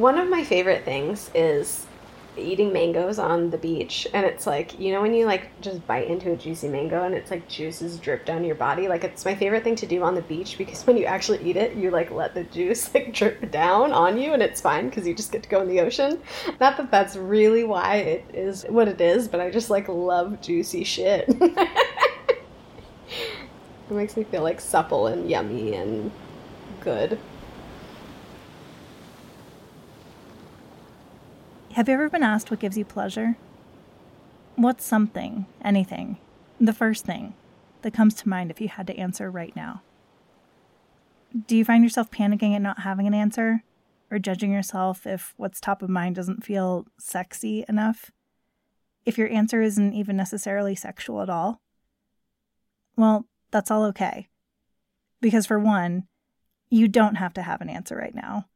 One of my favorite things is eating mangoes on the beach and it's like you know when you like just bite into a juicy mango and it's like juices drip down your body? Like it's my favorite thing to do on the beach because when you actually eat it you like let the juice like drip down on you and it's fine because you just get to go in the ocean. Not that that's really why it is what it is but i just like love juicy shit. It makes me feel like supple and yummy and good Have you ever been asked what gives you pleasure? What's something, anything, the first thing that comes to mind if you had to answer right now? Do you find yourself panicking at not having an answer? Or judging yourself if what's top of mind doesn't feel sexy enough? If your answer isn't even necessarily sexual at all? Well, that's all okay. Because for one, you don't have to have an answer right now.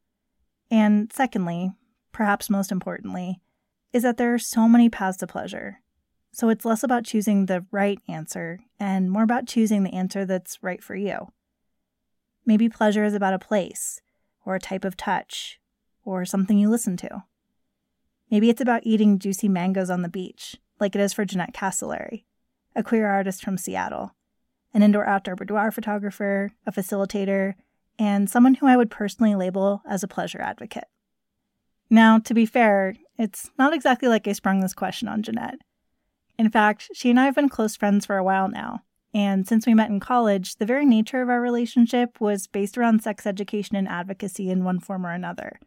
And secondly, perhaps most importantly, is that there are so many paths to pleasure. So it's less about choosing the right answer and more about choosing the answer that's right for you. Maybe pleasure is about a place, or a type of touch, or something you listen to. Maybe it's about eating juicy mangoes on the beach, like it is for Jeanette Castellari, a queer artist from Seattle, an indoor outdoor boudoir photographer, a facilitator, and someone who I would personally label as a pleasure advocate. Now, to be fair, it's not exactly like I sprung this question on Jeanette. In fact, she and I have been close friends for a while now, and since we met in college, the very nature of our relationship was based around sex education and advocacy in one form or another.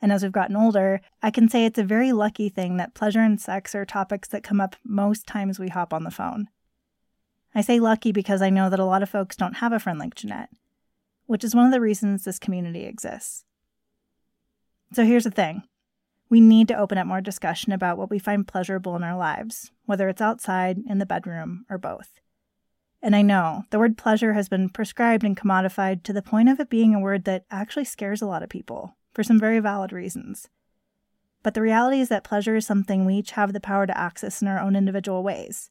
And as we've gotten older, I can say it's a very lucky thing that pleasure and sex are topics that come up most times we hop on the phone. I say lucky because I know that a lot of folks don't have a friend like Jeanette, which is one of the reasons this community exists. So here's the thing we need to open up more discussion about what we find pleasurable in our lives, whether it's outside, in the bedroom, or both. And I know the word pleasure has been prescribed and commodified to the point of it being a word that actually scares a lot of people, for some very valid reasons. But the reality is that pleasure is something we each have the power to access in our own individual ways.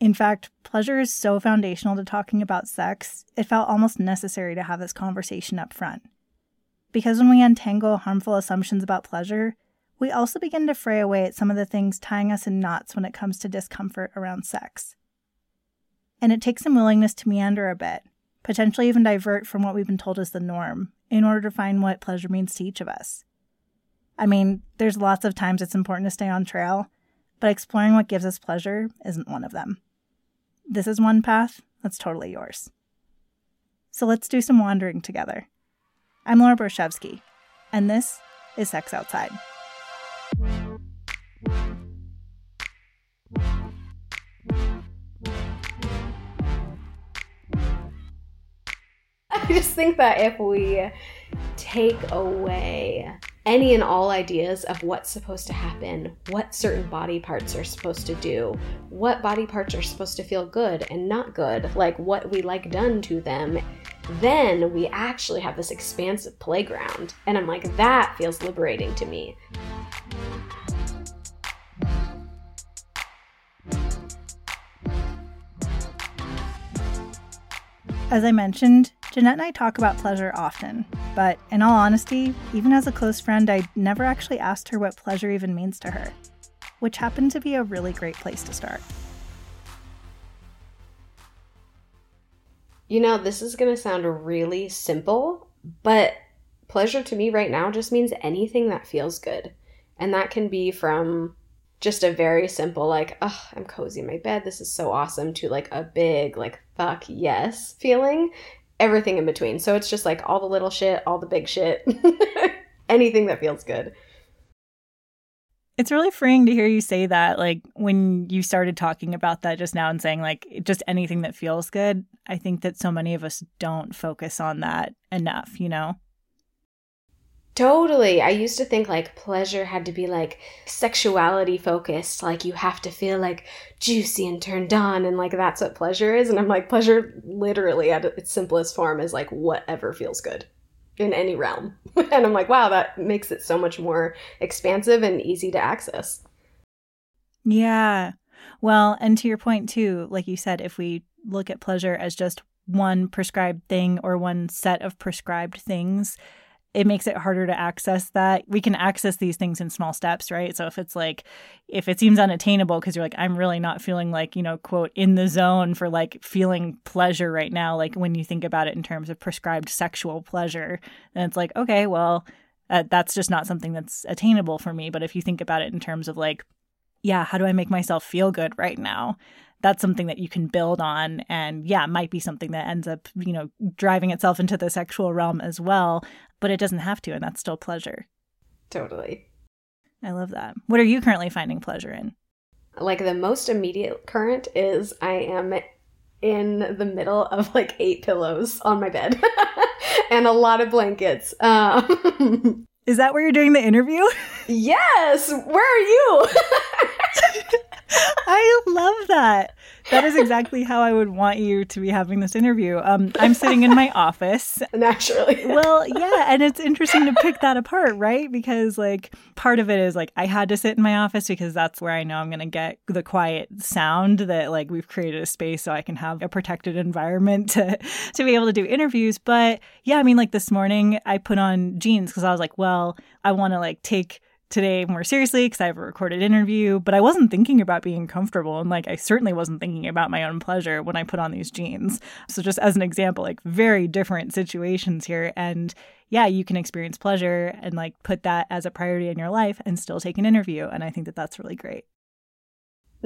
In fact, pleasure is so foundational to talking about sex, it felt almost necessary to have this conversation up front. Because when we untangle harmful assumptions about pleasure, we also begin to fray away at some of the things tying us in knots when it comes to discomfort around sex. And it takes some willingness to meander a bit, potentially even divert from what we've been told is the norm, in order to find what pleasure means to each of us. I mean, there's lots of times it's important to stay on trail, but exploring what gives us pleasure isn't one of them. This is one path that's totally yours. So let's do some wandering together. I'm Laura Borshevsky, and this is Sex Outside. I just think that if we take away any and all ideas of what's supposed to happen, what certain body parts are supposed to do, what body parts are supposed to feel good and not good, like what we like done to them, then we actually have this expansive playground. And I'm like, that feels liberating to me. As I mentioned, Jeanette and I talk about pleasure often, but in all honesty, even as a close friend, I never actually asked her what pleasure even means to her, which happened to be a really great place to start. You know, this is going to sound really simple, but pleasure to me right now just means anything that feels good. And that can be from just a very simple, like, oh, I'm cozy in my bed. This is so awesome, to like a big, like, fuck yes feeling. Everything in between. So it's just like all the little shit, all the big shit, anything that feels good. It's really freeing to hear you say that. Like when you started talking about that just now and saying, like, just anything that feels good. I think that so many of us don't focus on that enough, you know? Totally. I used to think like pleasure had to be like sexuality focused, like you have to feel like juicy and turned on, and like that's what pleasure is. And I'm like, pleasure literally at its simplest form is like whatever feels good in any realm. and I'm like, wow, that makes it so much more expansive and easy to access. Yeah. Well, and to your point too, like you said, if we look at pleasure as just one prescribed thing or one set of prescribed things, it makes it harder to access that. We can access these things in small steps, right? So if it's like, if it seems unattainable because you're like, I'm really not feeling like, you know, quote, in the zone for like feeling pleasure right now, like when you think about it in terms of prescribed sexual pleasure, then it's like, okay, well, uh, that's just not something that's attainable for me. But if you think about it in terms of like, yeah, how do I make myself feel good right now? that's something that you can build on and yeah might be something that ends up you know driving itself into the sexual realm as well but it doesn't have to and that's still pleasure. Totally. I love that. What are you currently finding pleasure in? Like the most immediate current is i am in the middle of like eight pillows on my bed and a lot of blankets. Um, is that where you're doing the interview? Yes! Where are you I love that. That is exactly how I would want you to be having this interview. Um, I'm sitting in my office. Naturally. well, yeah. And it's interesting to pick that apart, right? Because, like, part of it is like I had to sit in my office because that's where I know I'm going to get the quiet sound that, like, we've created a space so I can have a protected environment to, to be able to do interviews. But yeah, I mean, like this morning I put on jeans because I was like, well, I want to, like, take today more seriously because I have a recorded interview, but I wasn't thinking about being comfortable. And like, I certainly wasn't thinking about my own pleasure when I put on these jeans. So, just as an example, like, very different situations here. And yeah, you can experience pleasure and like put that as a priority in your life and still take an interview. And I think that that's really great.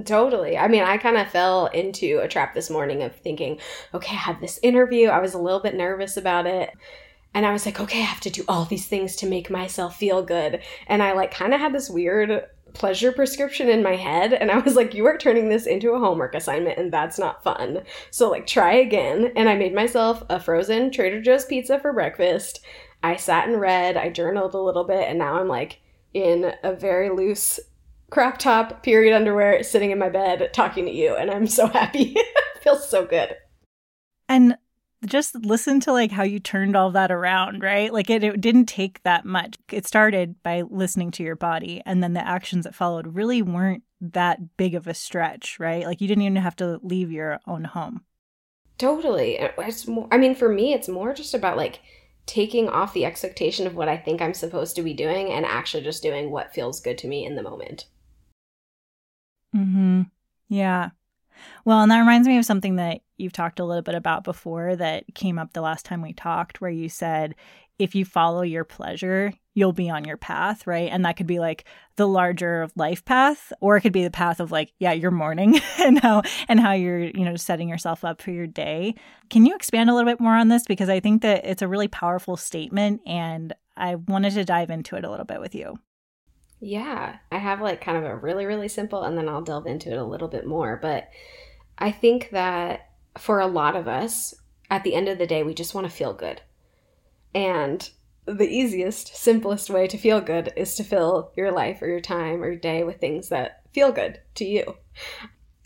Totally. I mean, I kind of fell into a trap this morning of thinking, okay, I have this interview. I was a little bit nervous about it. And I was like, okay, I have to do all these things to make myself feel good. And I like kind of had this weird pleasure prescription in my head. And I was like, you are turning this into a homework assignment and that's not fun. So like try again. And I made myself a frozen Trader Joe's pizza for breakfast. I sat and read, I journaled a little bit, and now I'm like in a very loose crop top period underwear sitting in my bed talking to you and I'm so happy. feels so good. And just listen to like how you turned all that around, right? Like it, it didn't take that much. It started by listening to your body, and then the actions that followed really weren't that big of a stretch, right? Like you didn't even have to leave your own home. Totally. It's more, I mean, for me, it's more just about like taking off the expectation of what I think I'm supposed to be doing and actually just doing what feels good to me in the moment. Hmm. Yeah. Well, and that reminds me of something that you've talked a little bit about before that came up the last time we talked, where you said if you follow your pleasure, you'll be on your path, right? And that could be like the larger life path, or it could be the path of like, yeah, your morning and how and how you're, you know, setting yourself up for your day. Can you expand a little bit more on this? Because I think that it's a really powerful statement and I wanted to dive into it a little bit with you. Yeah, I have like kind of a really, really simple, and then I'll delve into it a little bit more. But I think that for a lot of us, at the end of the day, we just want to feel good. And the easiest, simplest way to feel good is to fill your life or your time or your day with things that feel good to you.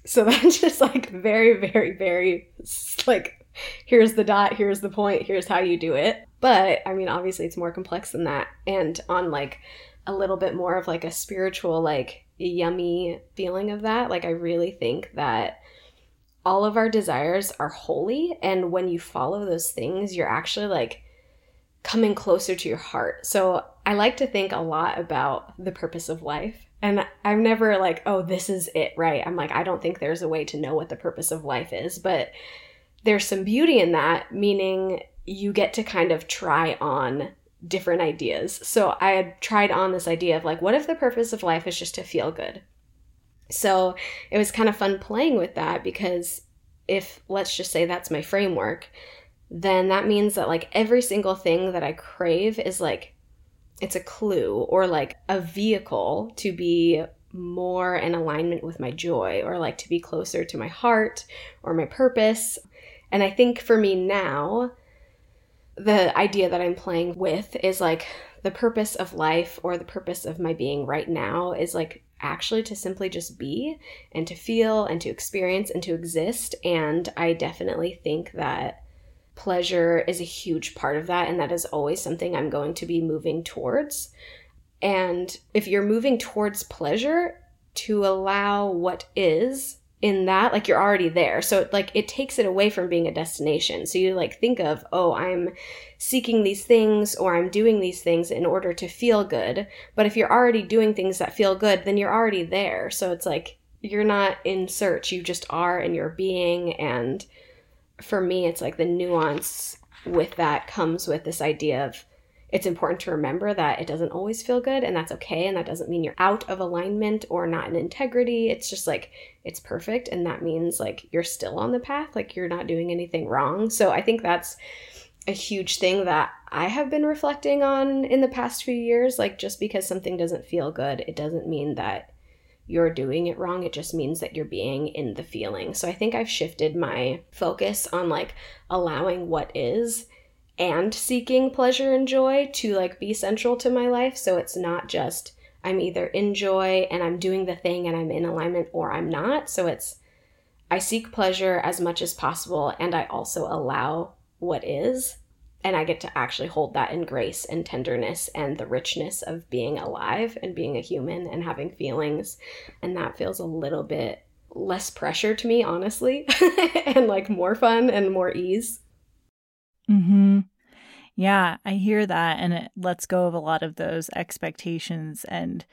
So that's just like very, very, very like, here's the dot, here's the point, here's how you do it. But I mean, obviously, it's more complex than that. And on like a little bit more of like a spiritual, like yummy feeling of that, like, I really think that all of our desires are holy. And when you follow those things, you're actually like coming closer to your heart. So I like to think a lot about the purpose of life. And I'm never like, oh, this is it, right? I'm like, I don't think there's a way to know what the purpose of life is. But there's some beauty in that, meaning you get to kind of try on different ideas. So I had tried on this idea of like, what if the purpose of life is just to feel good? So it was kind of fun playing with that because if, let's just say that's my framework, then that means that like every single thing that I crave is like, it's a clue or like a vehicle to be more in alignment with my joy or like to be closer to my heart or my purpose. And I think for me now, the idea that I'm playing with is like the purpose of life or the purpose of my being right now is like actually to simply just be and to feel and to experience and to exist. And I definitely think that pleasure is a huge part of that. And that is always something I'm going to be moving towards. And if you're moving towards pleasure, to allow what is in that like you're already there. So like it takes it away from being a destination. So you like think of oh i'm seeking these things or i'm doing these things in order to feel good. But if you're already doing things that feel good then you're already there. So it's like you're not in search. You just are and you're being. And for me it's like the nuance with that comes with this idea of it's important to remember that it doesn't always feel good and that's okay and that doesn't mean you're out of alignment or not in integrity. It's just like it's perfect and that means like you're still on the path like you're not doing anything wrong. So i think that's a huge thing that i have been reflecting on in the past few years. Like just because something doesn't feel good it doesn't mean that you're doing it wrong. It just means that you're being in the feeling. So i think i've shifted my focus on like allowing what is and seeking pleasure and joy to like be central to my life. So it's not just I'm either in joy and I'm doing the thing and I'm in alignment or I'm not. So it's I seek pleasure as much as possible and I also allow what is. And I get to actually hold that in grace and tenderness and the richness of being alive and being a human and having feelings. And that feels a little bit less pressure to me, honestly, and like more fun and more ease. Hmm. Yeah, I hear that, and it lets go of a lot of those expectations, and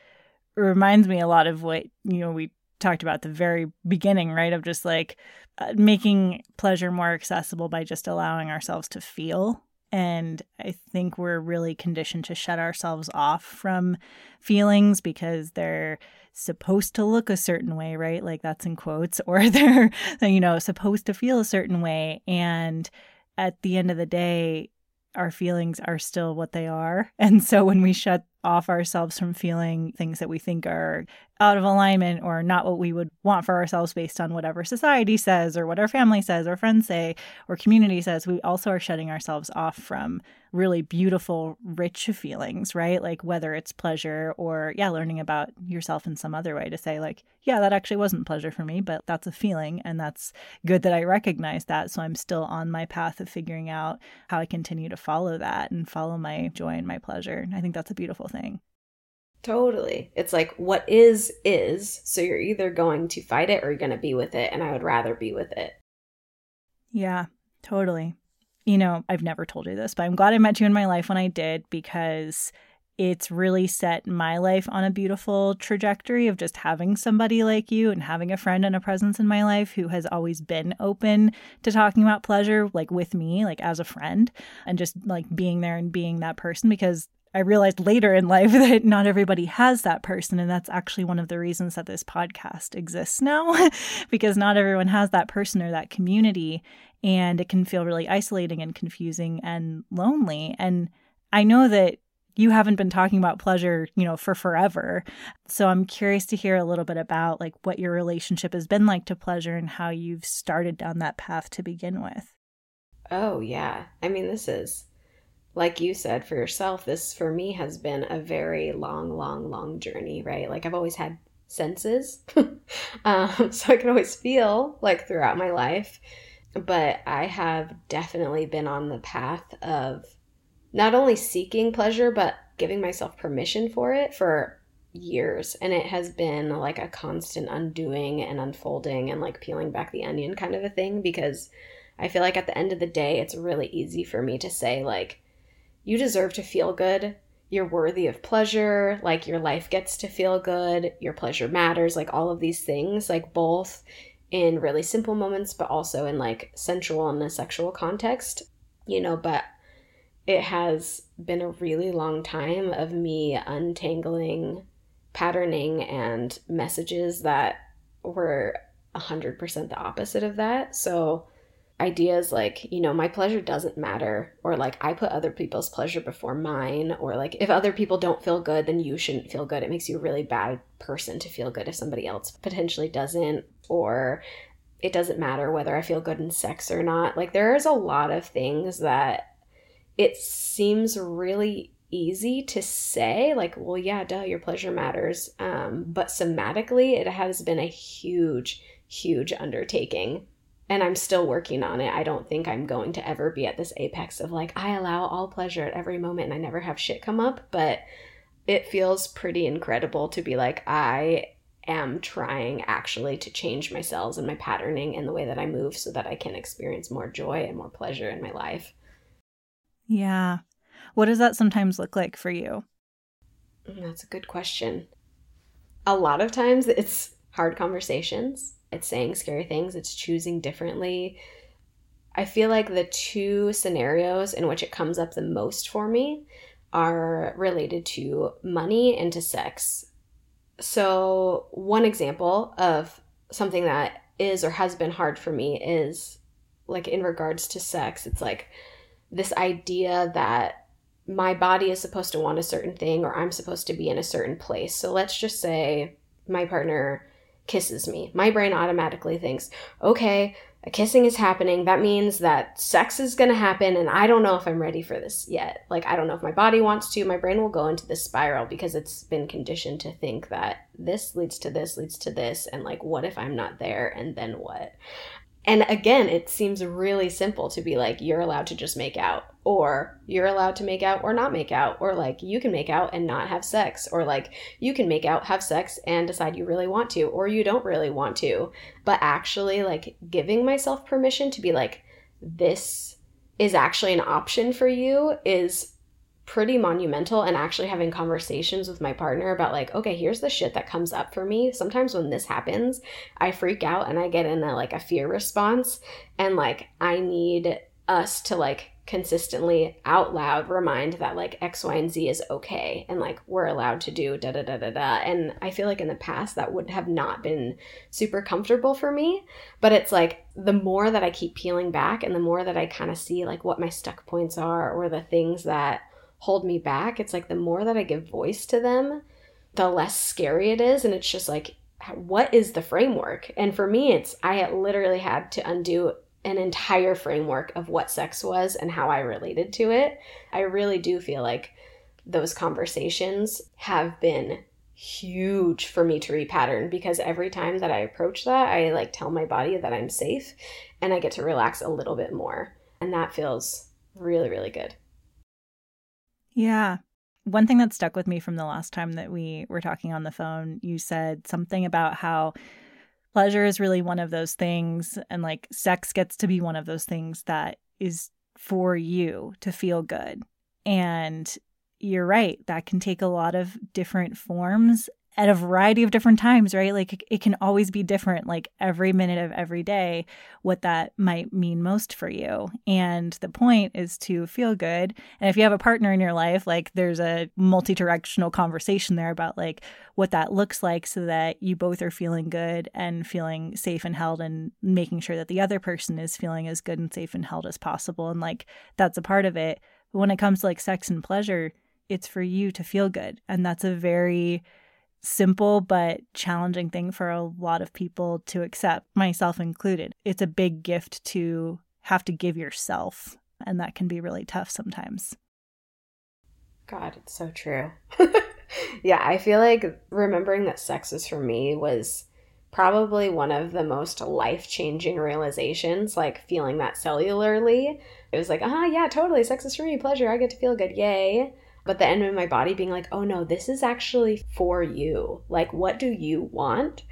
reminds me a lot of what you know we talked about the very beginning, right? Of just like uh, making pleasure more accessible by just allowing ourselves to feel. And I think we're really conditioned to shut ourselves off from feelings because they're supposed to look a certain way, right? Like that's in quotes, or they're, you know, supposed to feel a certain way. And at the end of the day, our feelings are still what they are. And so when we shut off ourselves from feeling things that we think are out of alignment or not what we would want for ourselves based on whatever society says or what our family says or friends say or community says, we also are shutting ourselves off from really beautiful, rich feelings, right? Like whether it's pleasure or, yeah, learning about yourself in some other way to say, like, yeah, that actually wasn't pleasure for me, but that's a feeling. And that's good that I recognize that. So I'm still on my path of figuring out how I continue to follow that and follow my joy and my pleasure. And I think that's a beautiful thing. Totally. It's like what is, is. So you're either going to fight it or you're going to be with it. And I would rather be with it. Yeah, totally you know, I've never told you this, but I'm glad I met you in my life when I did because it's really set my life on a beautiful trajectory of just having somebody like you and having a friend and a presence in my life who has always been open to talking about pleasure, like with me, like as a friend, and just like being there and being that person because I realized later in life that not everybody has that person. And that's actually one of the reasons that this podcast exists now, because not everyone has that person or that community and it can feel really isolating and confusing and lonely. And I know that you haven't been talking about pleasure, you know, for forever. So I'm curious to hear a little bit about like what your relationship has been like to pleasure and how you've started down that path to begin with. Oh, yeah. I mean, this is like you said for yourself, this for me has been a very long, long, long journey, right? Like I've always had senses. um, so I can always feel like throughout my life but I have definitely been on the path of not only seeking pleasure, but giving myself permission for it for years. And it has been like a constant undoing and unfolding and like peeling back the onion kind of a thing because I feel like at the end of the day, it's really easy for me to say, like, you deserve to feel good. You're worthy of pleasure. Like, your life gets to feel good. Your pleasure matters. Like, all of these things, like, both in really simple moments, but also in like sensual and a sexual context, you know, but it has been a really long time of me untangling patterning and messages that were 100% the opposite of that. So, ideas like, you know, my pleasure doesn't matter, or like I put other people's pleasure before mine, or like if other people don't feel good, then you shouldn't feel good. It makes you a really bad person to feel good if somebody else potentially doesn't, or it doesn't matter whether I feel good in sex or not. Like there's a lot of things that it seems really easy to say like well yeah duh your pleasure matters um, but somatically it has been a huge huge undertaking and I'm still working on it. I don't think I'm going to ever be at this apex of like, I allow all pleasure at every moment and I never have shit come up, but it feels pretty incredible to be like, I am trying actually to change my cells and my patterning and the way that I move so that I can experience more joy and more pleasure in my life. Yeah. What does that sometimes look like for you? Mm, that's a good question. A lot of times it's hard conversations, it's saying scary things, it's choosing differently. I feel like the two scenarios in which it comes up the most for me are related to money and to sex. So, one example of something that is or has been hard for me is like in regards to sex, it's like this idea that my body is supposed to want a certain thing or I'm supposed to be in a certain place. So, let's just say my partner kisses me. My brain automatically thinks, okay, a kissing is happening. That means that sex is going to happen, and I don't know if I'm ready for this yet. Like, I don't know if my body wants to. My brain will go into this spiral because it's been conditioned to think that this leads to this, leads to this, and like, what if I'm not there, and then what? And again, it seems really simple to be like, you're allowed to just make out, or you're allowed to make out or not make out, or like, you can make out and not have sex, or like, you can make out, have sex, and decide you really want to, or you don't really want to. But actually, like, giving myself permission to be like, this is actually an option for you is pretty monumental and actually having conversations with my partner about like okay here's the shit that comes up for me. Sometimes when this happens i freak out and i get in a like a fear response and like i need us to like consistently out loud remind that like x y and z is okay and like we're allowed to do da da da da da. And i feel like in the past that would have not been super comfortable for me but it's like the more that i keep peeling back and the more that i kind of see like what my stuck points are or the things that hold me back, it's like the more that I give voice to them, the less scary it is. And it's just like, what is the framework? And for me, it's, I literally had to undo an entire framework of what sex was and how I related to it. I really do feel like those conversations have been huge for me to repattern because every time that I approach that, I like tell my body that I'm safe and I get to relax a little bit more. And that feels really, really good. Yeah. One thing that stuck with me from the last time that we were talking on the phone, you said something about how pleasure is really one of those things, and like sex gets to be one of those things that is for you to feel good. And you're right, that can take a lot of different forms at a variety of different times, right? Like it can always be different, like every minute of every day, what that might mean most for you. And the point is to feel good. And if you have a partner in your life, like there's a multi directional conversation there about like what that looks like so that you both are feeling good and feeling safe and held and making sure that the other person is feeling as good and safe and held as possible. And like that's a part of it. But when it comes to like sex and pleasure, it's for you to feel good. And that's a very, simple but challenging thing for a lot of people to accept, myself included. It's a big gift to have to give yourself, and that can be really tough sometimes. God, it's so true. yeah, I feel like remembering that sex is for me was probably one of the most life changing realizations, like feeling that cellularly. It was like, ah, uh-huh, yeah, totally. Sex is for me, pleasure. I get to feel good. Yay but the end of my body being like, oh no, this is actually for you. Like, what do you want?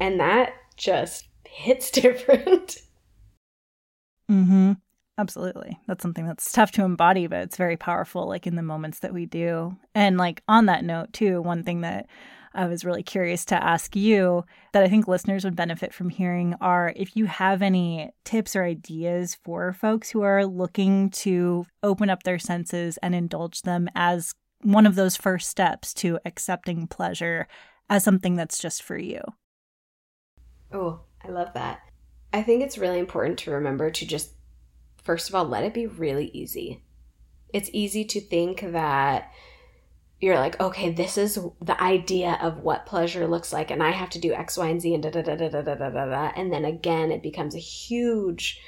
And that just hits different. Mm-hmm. Absolutely. That's something that's tough to embody, but it's very powerful, like in the moments that we do. And like on that note, too, one thing that I was really curious to ask you that I think listeners would benefit from hearing are if you have any tips or ideas for folks who are looking to open up their senses and indulge them as one of those first steps to accepting pleasure as something that's just for you. Oh, I love that. I think it's really important to remember to just, first of all, let it be really easy. It's easy to think that you're like, okay, this is the idea of what pleasure looks like, and I have to do X, Y, and Z, and da da da da da da da da. And then again, it becomes a huge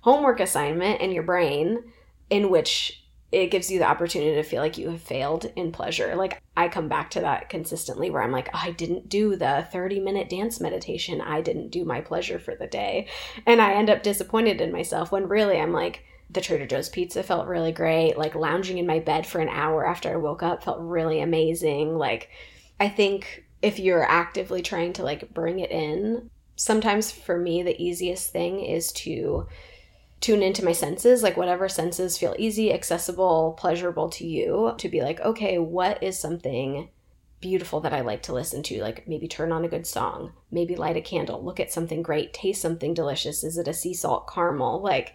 homework assignment in your brain in which it gives you the opportunity to feel like you have failed in pleasure. Like I come back to that consistently where I'm like, oh, I didn't do the 30 minute dance meditation. I didn't do my pleasure for the day. And I end up disappointed in myself when really I'm like, the Trader Joe's pizza felt really great. Like lounging in my bed for an hour after I woke up felt really amazing. Like I think if you're actively trying to like bring it in, sometimes for me, the easiest thing is to tune into my senses, like whatever senses feel easy, accessible, pleasurable to you, to be like, okay, what is something beautiful that I like to listen to? Like maybe turn on a good song, maybe light a candle, look at something great, taste something delicious. Is it a sea salt caramel? Like,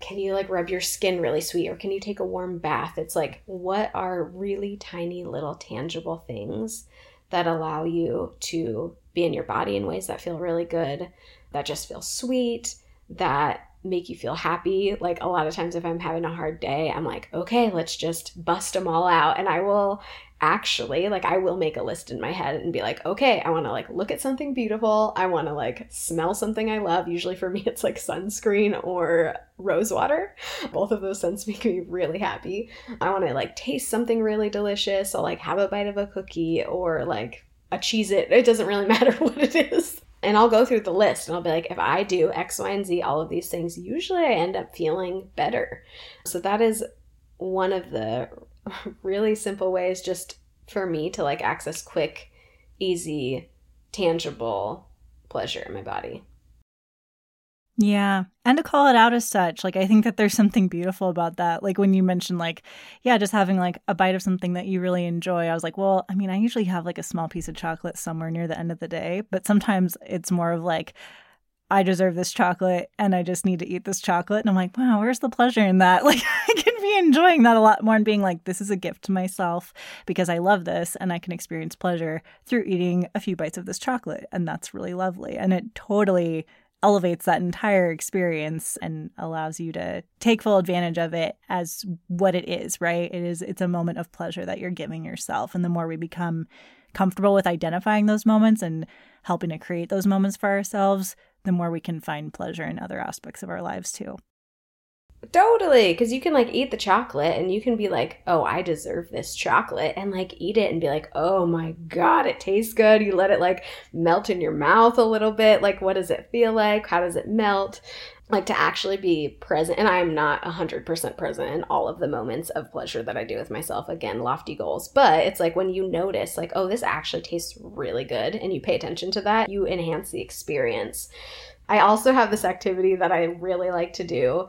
can you like rub your skin really sweet or can you take a warm bath? It's like, what are really tiny little tangible things that allow you to be in your body in ways that feel really good, that just feel sweet, that make you feel happy. Like a lot of times, if I'm having a hard day, I'm like, okay, let's just bust them all out. And I will actually, like, I will make a list in my head and be like, okay, I want to like look at something beautiful. I want to like smell something I love. Usually for me, it's like sunscreen or rose water. Both of those scents make me really happy. I want to like taste something really delicious. I'll like have a bite of a cookie or like a Cheez-It. It doesn't really matter what it is and I'll go through the list and I'll be like, if I do X, Y, and Z, all of these things, usually I end up feeling better. So that is one of the really simple ways just for me to like access quick, easy, tangible pleasure in my body. Yeah. And to call it out as such, like I think that there's something beautiful about that. Like when you mentioned like, yeah, just having like a bite of something that you really enjoy. I was like, well, I mean, I usually have like a small piece of chocolate somewhere near the end of the day, but sometimes it's more of like I deserve this chocolate and I just need to eat this chocolate. And I'm like, wow, where's the pleasure in that? Like I can be enjoying that a lot more and being like, this is a gift to myself because I love this and I can experience pleasure through eating a few bites of this chocolate. And that's really lovely. And it totally elevates that entire experience and allows you to take full advantage of it as what it is, right? It is it's a moment of pleasure that you're giving yourself. And the more we become comfortable with identifying those moments and helping to create those moments for ourselves, the more we can find pleasure in other aspects of our lives too. Totally, because you can like eat the chocolate and you can be like, oh, I deserve this chocolate, and like eat it and be like, oh my god, it tastes good. You let it like melt in your mouth a little bit. Like, what does it feel like? How does it melt? Like to actually be present, and I am not 100% present in all of the moments of pleasure that I do with myself. Again, lofty goals, but it's like when you notice, like, oh, this actually tastes really good, and you pay attention to that, you enhance the experience. I also have this activity that I really like to do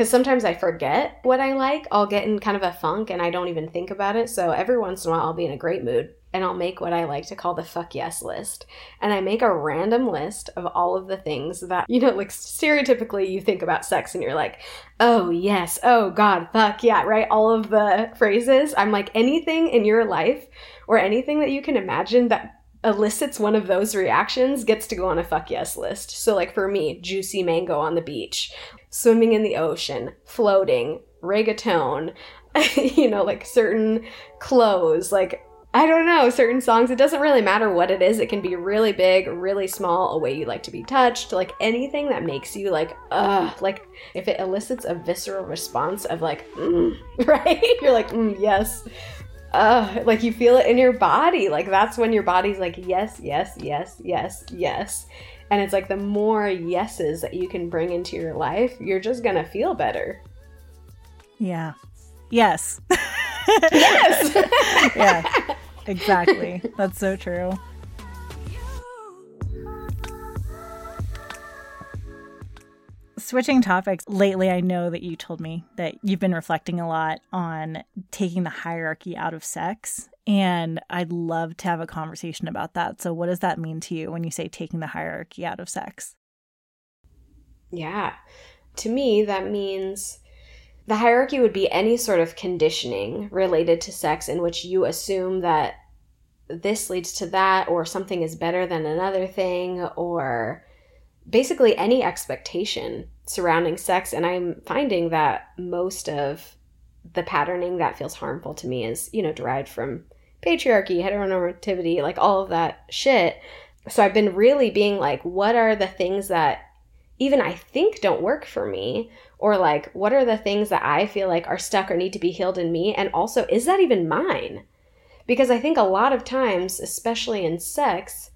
because sometimes I forget what I like. I'll get in kind of a funk and I don't even think about it. So every once in a while, I'll be in a great mood and I'll make what I like to call the fuck yes list. And I make a random list of all of the things that, you know, like stereotypically you think about sex and you're like, oh yes, oh God, fuck yeah, right? All of the phrases. I'm like, anything in your life or anything that you can imagine that elicits one of those reactions gets to go on a fuck yes list. So, like for me, juicy mango on the beach, swimming in the ocean, floating, reggaeton, you know, like certain clothes, like I don't know, certain songs. It doesn't really matter what it is. It can be really big, really small, a way you like to be touched, like anything that makes you like, ugh, like if it elicits a visceral response of like, mm, right? You're like, mm, yes. Uh, like you feel it in your body. Like that's when your body's like, yes, yes, yes, yes, yes. And it's like the more yeses that you can bring into your life, you're just going to feel better. Yeah. Yes. yes. yeah. Exactly. That's so true. Switching topics, lately I know that you told me that you've been reflecting a lot on taking the hierarchy out of sex and I'd love to have a conversation about that. So, what does that mean to you when you say taking the hierarchy out of sex? Yeah. To me, that means the hierarchy would be any sort of conditioning related to sex in which you assume that this leads to that, or something is better than another thing, or basically any expectation surrounding sex. And I'm finding that most of the patterning that feels harmful to me is, you know, derived from patriarchy, heteronormativity, like all of that shit. So I've been really being like, what are the things that even I think don't work for me? Or like, what are the things that I feel like are stuck or need to be healed in me? And also, is that even mine? Because I think a lot of times, especially in sex,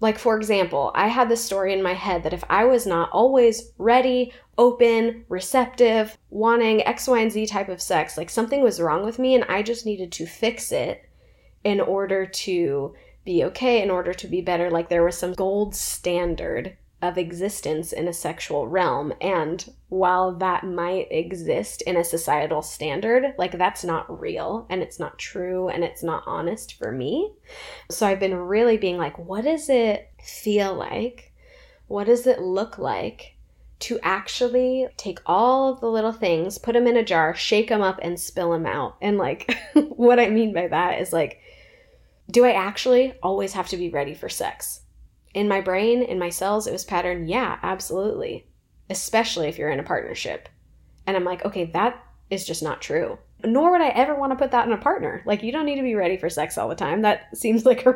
like for example, I had this story in my head that if I was not always ready, open, receptive, wanting X, Y, and Z type of sex, like something was wrong with me and I just needed to fix it in order to be okay in order to be better. Like there was some gold standard of existence in a sexual realm. And while that might exist in a societal standard, like that's not real and it's not true and it's not honest for me. So I've been really being like, what does it feel like? What does it look like? To actually take all of the little things, put them in a jar, shake them up, and spill them out. And like, what I mean by that is like, do I actually always have to be ready for sex? In my brain, in my cells, it was patterned, yeah, absolutely. Especially if you're in a partnership. And I'm like, okay, that is just not true. Nor would I ever want to put that in a partner. Like, you don't need to be ready for sex all the time. That seems like a.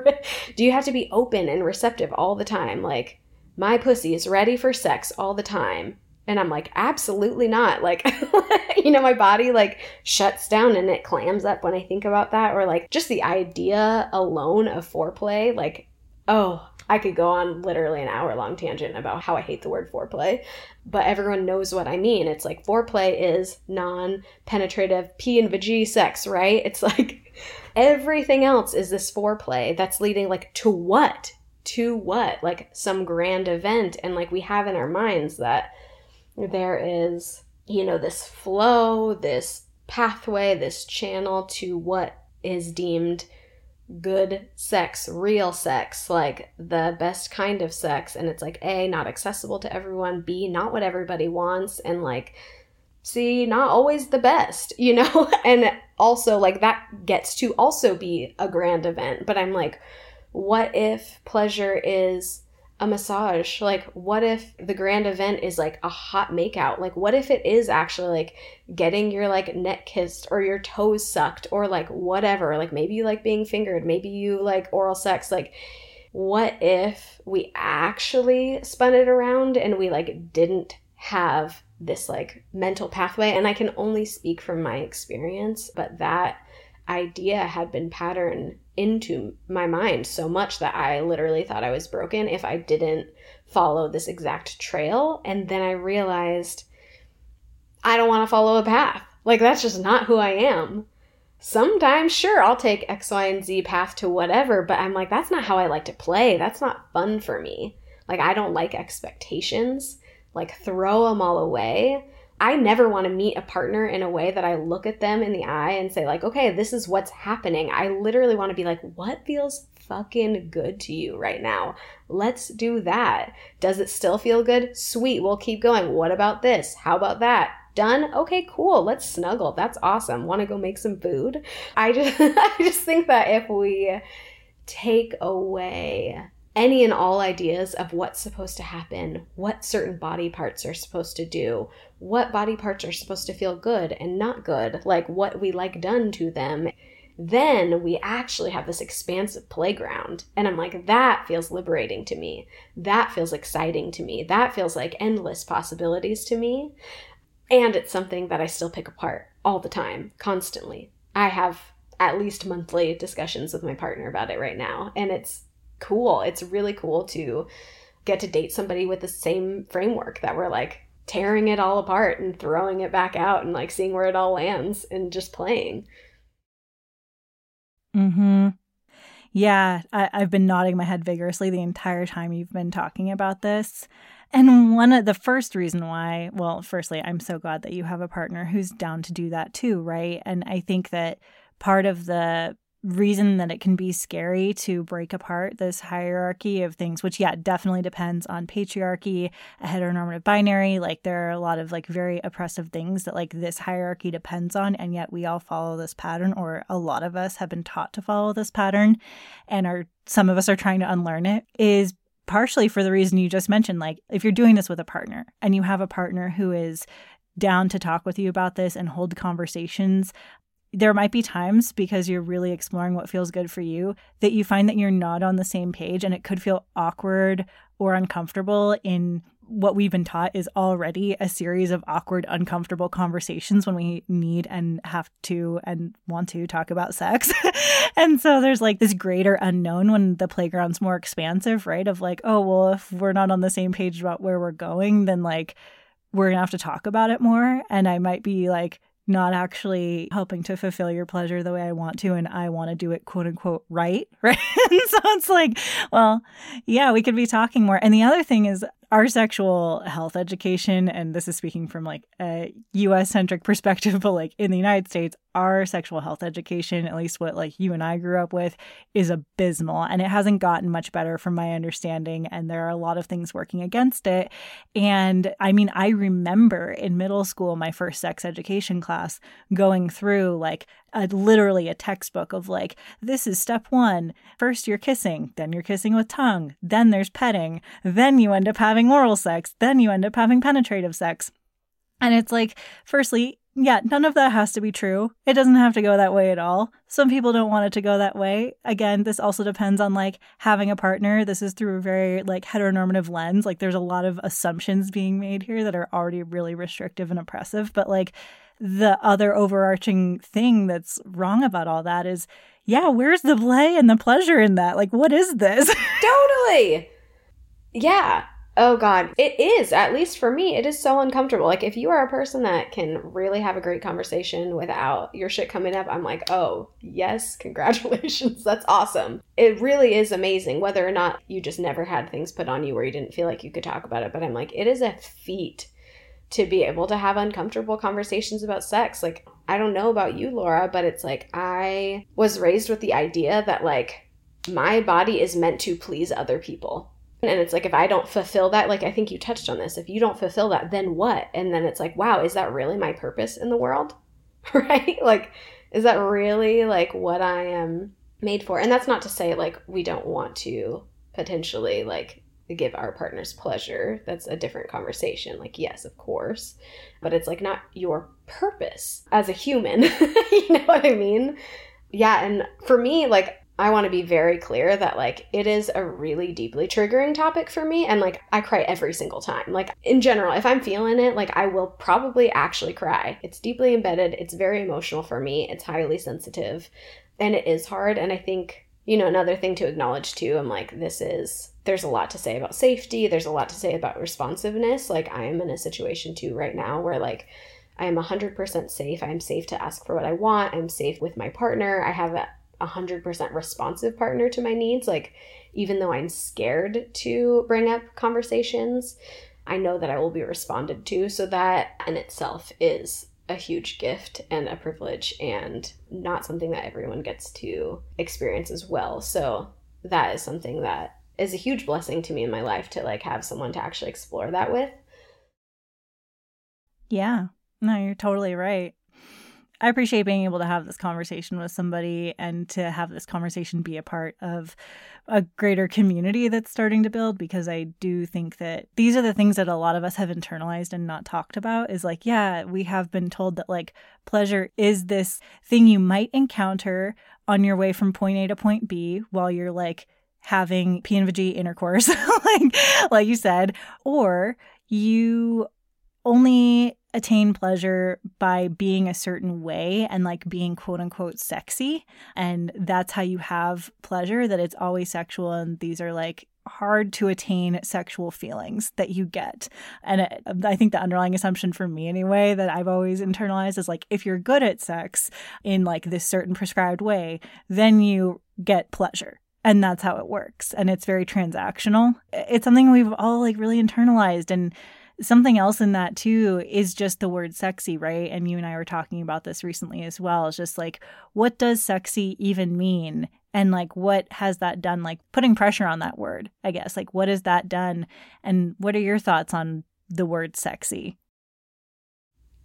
Do you have to be open and receptive all the time? Like, my pussy is ready for sex all the time. And I'm like, absolutely not. Like, you know, my body like shuts down and it clams up when I think about that. Or like just the idea alone of foreplay, like, oh, I could go on literally an hour long tangent about how I hate the word foreplay, but everyone knows what I mean. It's like foreplay is non penetrative P and G sex, right? It's like everything else is this foreplay that's leading like to what? To what? Like some grand event. And like we have in our minds that there is, you know, this flow, this pathway, this channel to what is deemed good sex, real sex, like the best kind of sex. And it's like, A, not accessible to everyone, B, not what everybody wants, and like, C, not always the best, you know? and also, like, that gets to also be a grand event. But I'm like, what if pleasure is a massage like what if the grand event is like a hot makeout? Like what if it is actually like getting your like neck kissed or your toes sucked or like whatever? Like maybe you like being fingered maybe you like oral sex. Like what if we actually spun it around and we like didn't have this like mental pathway? And i can only speak from my experience but that idea had been patterned into my mind so much that I literally thought I was broken if I didn't follow this exact trail. And then I realized I don't want to follow a path. Like, that's just not who I am. Sometimes, sure, I'll take X, Y, and Z path to whatever, but I'm like, that's not how I like to play. That's not fun for me. Like, I don't like expectations. Like, throw them all away. I never want to meet a partner in a way that I look at them in the eye and say, like, okay, this is what's happening. I literally want to be like, what feels fucking good to you right now? Let's do that. Does it still feel good? Sweet, we'll keep going. What about this? How about that? Done? Okay, cool. Let's snuggle. That's awesome. Want to go make some food? I just I just think that if we take away any and all ideas of what's supposed to happen, what certain body parts are supposed to do, what body parts are supposed to feel good and not good, like what we like done to them, then we actually have this expansive playground. And I'm like, that feels liberating to me. That feels exciting to me. That feels like endless possibilities to me. And it's something that I still pick apart all the time, constantly. I have at least monthly discussions with my partner about it right now. And it's cool. It's really cool to get to date somebody with the same framework that we're like tearing it all apart and throwing it back out and like seeing where it all lands and just playing. Hmm. Yeah, I, I've been nodding my head vigorously the entire time you've been talking about this. And one of the first reason why, well, firstly, I'm so glad that you have a partner who's down to do that too, right? And I think that part of the reason that it can be scary to break apart this hierarchy of things which yeah definitely depends on patriarchy a heteronormative binary like there are a lot of like very oppressive things that like this hierarchy depends on and yet we all follow this pattern or a lot of us have been taught to follow this pattern and are some of us are trying to unlearn it is partially for the reason you just mentioned like if you're doing this with a partner and you have a partner who is down to talk with you about this and hold conversations there might be times because you're really exploring what feels good for you that you find that you're not on the same page and it could feel awkward or uncomfortable in what we've been taught is already a series of awkward uncomfortable conversations when we need and have to and want to talk about sex. And so there's like this greater unknown when the playground's more expansive right? Of like oh well if we're not on the same page about where we're going then like we're gonna have to talk about it more. And i might be like not actually helping to fulfill your pleasure the way I want to, and I want to do it quote unquote right. Right. so it's like, well, yeah, we could be talking more. And the other thing is, our sexual health education, and this is speaking from like a US centric perspective, but like in the United States, our sexual health education, at least what like you and I grew up with, is abysmal. And it hasn't gotten much better from my understanding. And there are a lot of things working against it. And I mean, I remember in middle school, my first sex education class going through like a, literally a textbook of like, this is step one. First, you're kissing, then you're kissing with tongue, then there's petting, then you end up having oral sex, then you end up having penetrative sex. And it's like, firstly, yeah, none of that has to be true. It doesn't have to go that way at all. Some people don't want it to go that way. Again, this also depends on like having a partner. This is through a very like heteronormative lens. Like there's a lot of assumptions being made here that are already really restrictive and oppressive, but like the other overarching thing that's wrong about all that is yeah, where's the play and the pleasure in that? Like, what is this? totally. Yeah. Oh, God. It is, at least for me, it is so uncomfortable. Like, if you are a person that can really have a great conversation without your shit coming up, I'm like, oh, yes, congratulations. That's awesome. It really is amazing, whether or not you just never had things put on you where you didn't feel like you could talk about it. But I'm like, it is a feat to be able to have uncomfortable conversations about sex. Like, I don't know about you, Laura, but it's like I was raised with the idea that, like, my body is meant to please other people. And it's like, if I don't fulfill that, like, I think you touched on this. If you don't fulfill that, then what? And then it's like, wow, is that really my purpose in the world? right? Like, is that really like what I am made for? And that's not to say, like, we don't want to potentially, like, give our partners pleasure. That's a different conversation. Like, yes, of course, but it's like not your purpose as a human. you know what I mean? Yeah. And for me, like, I want to be very clear that like it is a really deeply triggering topic for me and like I cry every single time. Like in general, if I'm feeling it, like I will probably actually cry. It's deeply embedded, it's very emotional for me, it's highly sensitive, and it is hard and I think you know, another thing to acknowledge too, I'm like, this is, there's a lot to say about safety. There's a lot to say about responsiveness. Like, I am in a situation too right now where, like, I am 100% safe. I am safe to ask for what I want. I'm safe with my partner. I have a 100% responsive partner to my needs. Like, even though I'm scared to bring up conversations, I know that I will be responded to. So, that in itself is a huge gift and a privilege and not something that everyone gets to experience as well. So that is something that is a huge blessing to me in my life to like have someone to actually explore that with. Yeah. No, you're totally right. I appreciate being able to have this conversation with somebody and to have this conversation be a part of a greater community that's starting to build because I do think that these are the things that a lot of us have internalized and not talked about is like, yeah, we have been told that like pleasure is this thing you might encounter on your way from point A to point B while you're like having P and PNVG intercourse, like like you said, or you only attain pleasure by being a certain way and like being quote unquote sexy. And that's how you have pleasure, that it's always sexual. And these are like hard to attain sexual feelings that you get. And it, I think the underlying assumption for me, anyway, that I've always internalized is like if you're good at sex in like this certain prescribed way, then you get pleasure and that's how it works and it's very transactional it's something we've all like really internalized and something else in that too is just the word sexy, right? And you and I were talking about this recently as well. It's just like, what does sexy even mean? And like, what has that done? Like, putting pressure on that word, I guess. Like, what has that done? And what are your thoughts on the word sexy?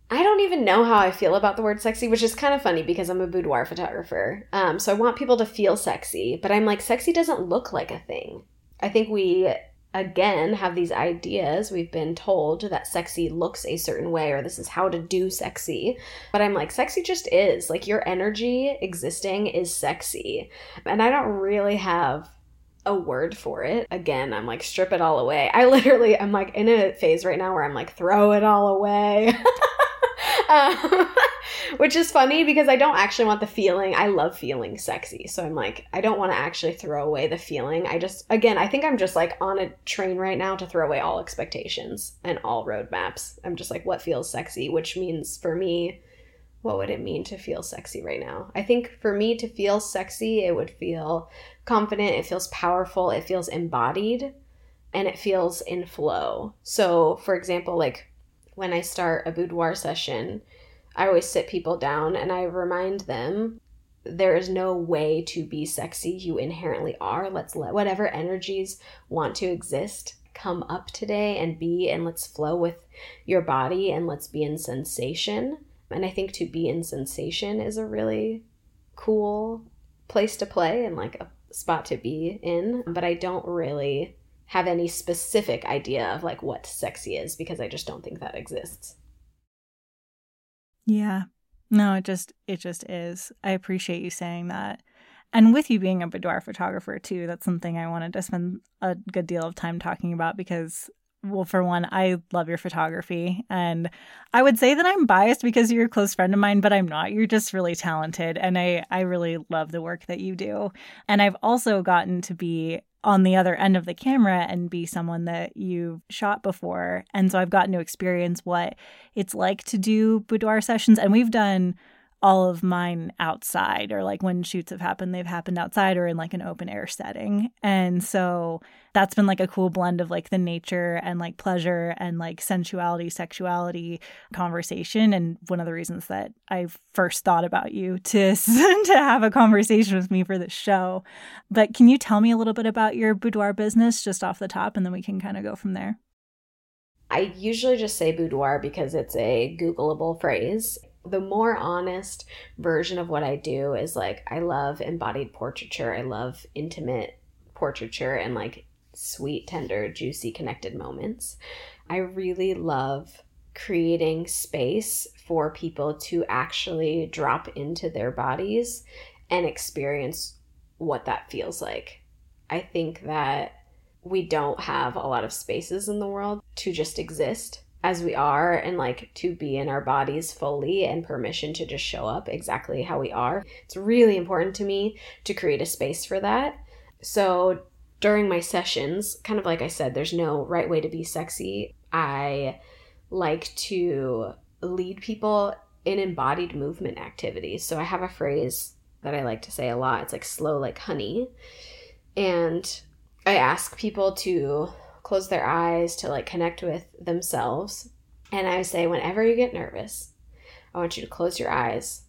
I don't even know how I feel about the word sexy, which is kind of funny because I'm a boudoir photographer. Um, so I want people to feel sexy, but I'm like, sexy doesn't look like a thing. I think we again have these ideas. We've been told that sexy looks a certain way or this is how to do sexy. But i'm like sexy just is. Like your energy existing is sexy. And i don't really have a word for it. Again i'm like strip it all away. I literally i'm like in a phase right now where i'm like throw it all away um, which is funny because I don't actually want the feeling. I love feeling sexy. So I'm like, I don't want to actually throw away the feeling. I just, again, I think I'm just like on a train right now to throw away all expectations and all roadmaps. I'm just like, what feels sexy? Which means for me, what would it mean to feel sexy right now? I think for me to feel sexy, it would feel confident, it feels powerful, it feels embodied, and it feels in flow. So, for example, like when I start a boudoir session, I always sit people down and I remind them there is no way to be sexy. You inherently are. Let's let whatever energies want to exist come up today and be, and let's flow with your body and let's be in sensation. And I think to be in sensation is a really cool place to play and like a spot to be in. But I don't really have any specific idea of like what sexy is because I just don't think that exists. Yeah. No, it just it just is. I appreciate you saying that. And with you being a boudoir photographer too, that's something I wanted to spend a good deal of time talking about because well, for one, I love your photography. And I would say that I'm biased because you're a close friend of mine, but I'm not. You're just really talented. And I, I really love the work that you do. And I've also gotten to be on the other end of the camera and be someone that you've shot before. And so I've gotten to experience what it's like to do boudoir sessions. And we've done all of mine outside or like when shoots have happened they've happened outside or in like an open air setting. And so that's been like a cool blend of like the nature and like pleasure and like sensuality sexuality conversation. And one of the reasons that i first thought about you to to have a conversation with me for this show. But can you tell me a little bit about your boudoir business just off the top and then we can kind of go from there? I usually just say boudoir because it's a Googleable phrase the more honest version of what I do is like I love embodied portraiture. I love intimate portraiture and like sweet, tender, juicy, connected moments. I really love creating space for people to actually drop into their bodies and experience what that feels like. I think that we don't have a lot of spaces in the world to just exist as we are and like to be in our bodies fully and permission to just show up exactly how we are. It's really important to me to create a space for that. So during my sessions, kind of like I said, there's no right way to be sexy. I like to lead people in embodied movement activities. So I have a phrase that I like to say a lot. It's like slow like honey. And I ask people to close their eyes to like connect with themselves. And I say, whenever you get nervous, I want you to close your eyes.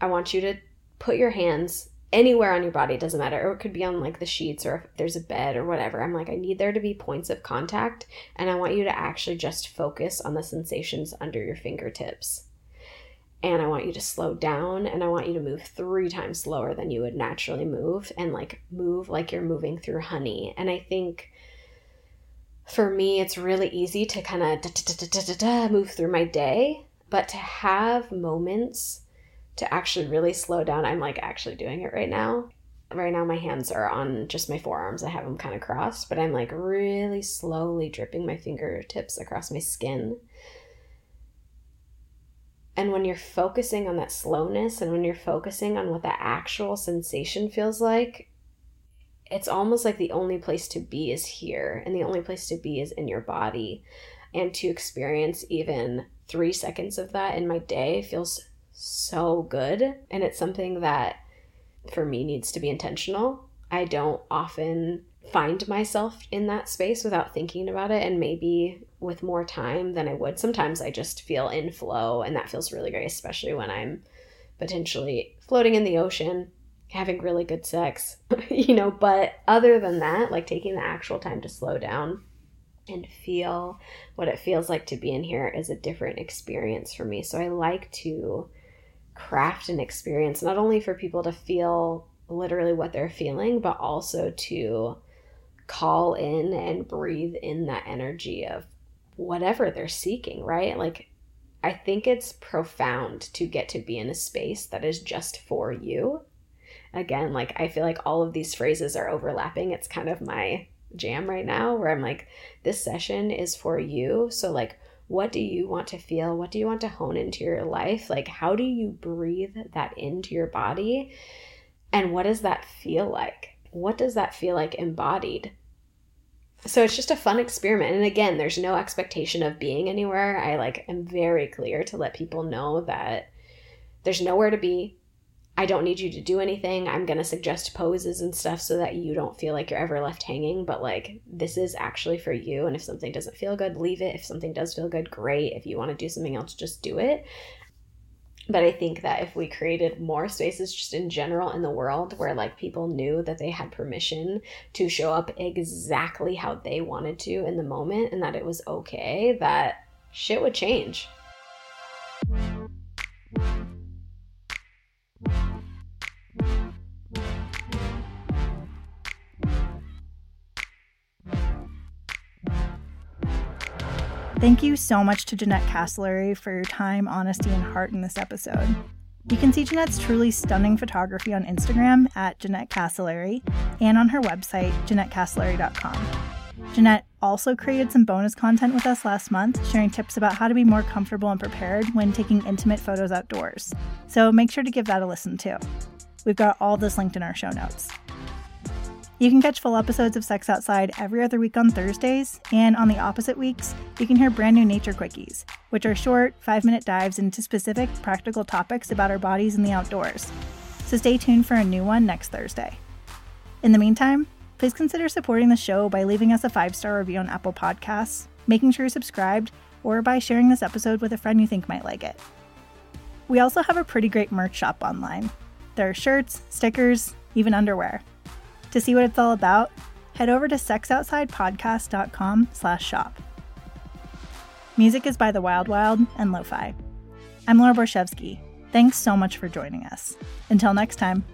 I want you to put your hands anywhere on your body, doesn't matter. Or it could be on like the sheets or if there's a bed or whatever. I'm like, I need there to be points of contact. And I want you to actually just focus on the sensations under your fingertips. And I want you to slow down and I want you to move three times slower than you would naturally move and like move like you're moving through honey. And I think for me, it's really easy to kind of move through my day, but to have moments to actually really slow down, I'm like actually doing it right now. Right now, my hands are on just my forearms. I have them kind of crossed, but I'm like really slowly dripping my fingertips across my skin. And when you're focusing on that slowness and when you're focusing on what the actual sensation feels like, it's almost like the only place to be is here and the only place to be is in your body. And to experience even three seconds of that in my day feels so good and it's something that for me needs to be intentional. I don't often find myself in that space without thinking about it and maybe with more time than i would sometimes i just feel in flow and that feels really great especially when i'm potentially floating in the ocean having really good sex, you know, but other than that, like taking the actual time to slow down and feel what it feels like to be in here is a different experience for me. So I like to craft an experience not only for people to feel literally what they're feeling, but also to call in and breathe in that energy of whatever they're seeking, right? Like, I think it's profound to get to be in a space that is just for you again, like I feel like all of these phrases are overlapping. It's kind of my jam right now where I'm like, this session is for you. So, like, what do you want to feel? What do you want to hone into your life? Like, how do you breathe that into your body? And what does that feel like? What does that feel like embodied? So it's just a fun experiment. And again, there's no expectation of being anywhere. I like am very clear to let people know that there's nowhere to be. I don't need you to do anything. I'm going to suggest poses and stuff so that you don't feel like you're ever left hanging. But like, this is actually for you. And if something doesn't feel good, leave it. If something does feel good, great. If you want to do something else, just do it. But I think that if we created more spaces just in general in the world where like people knew that they had permission to show up exactly how they wanted to in the moment and that it was okay, that shit would change. Thank you so much to Jeanette Castellari for your time, honesty, and heart in this episode. You can see Jeanette's truly stunning photography on Instagram at Jeanette Castellari and on her website, JeanetteCastellari.com. Jeanette also created some bonus content with us last month, sharing tips about how to be more comfortable and prepared when taking intimate photos outdoors. So make sure to give that a listen too. We've got all this linked in our show notes. You can catch full episodes of Sex Outside every other week on Thursdays, and on the opposite weeks, you can hear brand new Nature Quickies, which are short, five minute dives into specific, practical topics about our bodies in the outdoors. So stay tuned for a new one next Thursday. In the meantime, please consider supporting the show by leaving us a five star review on Apple Podcasts, making sure you're subscribed, or by sharing this episode with a friend you think might like it. We also have a pretty great merch shop online. There are shirts, stickers, even underwear. To see what it's all about, head over to sexoutsidepodcast.com slash shop. Music is by The Wild Wild and Lo-Fi. I'm Laura Borshevsky. Thanks so much for joining us. Until next time.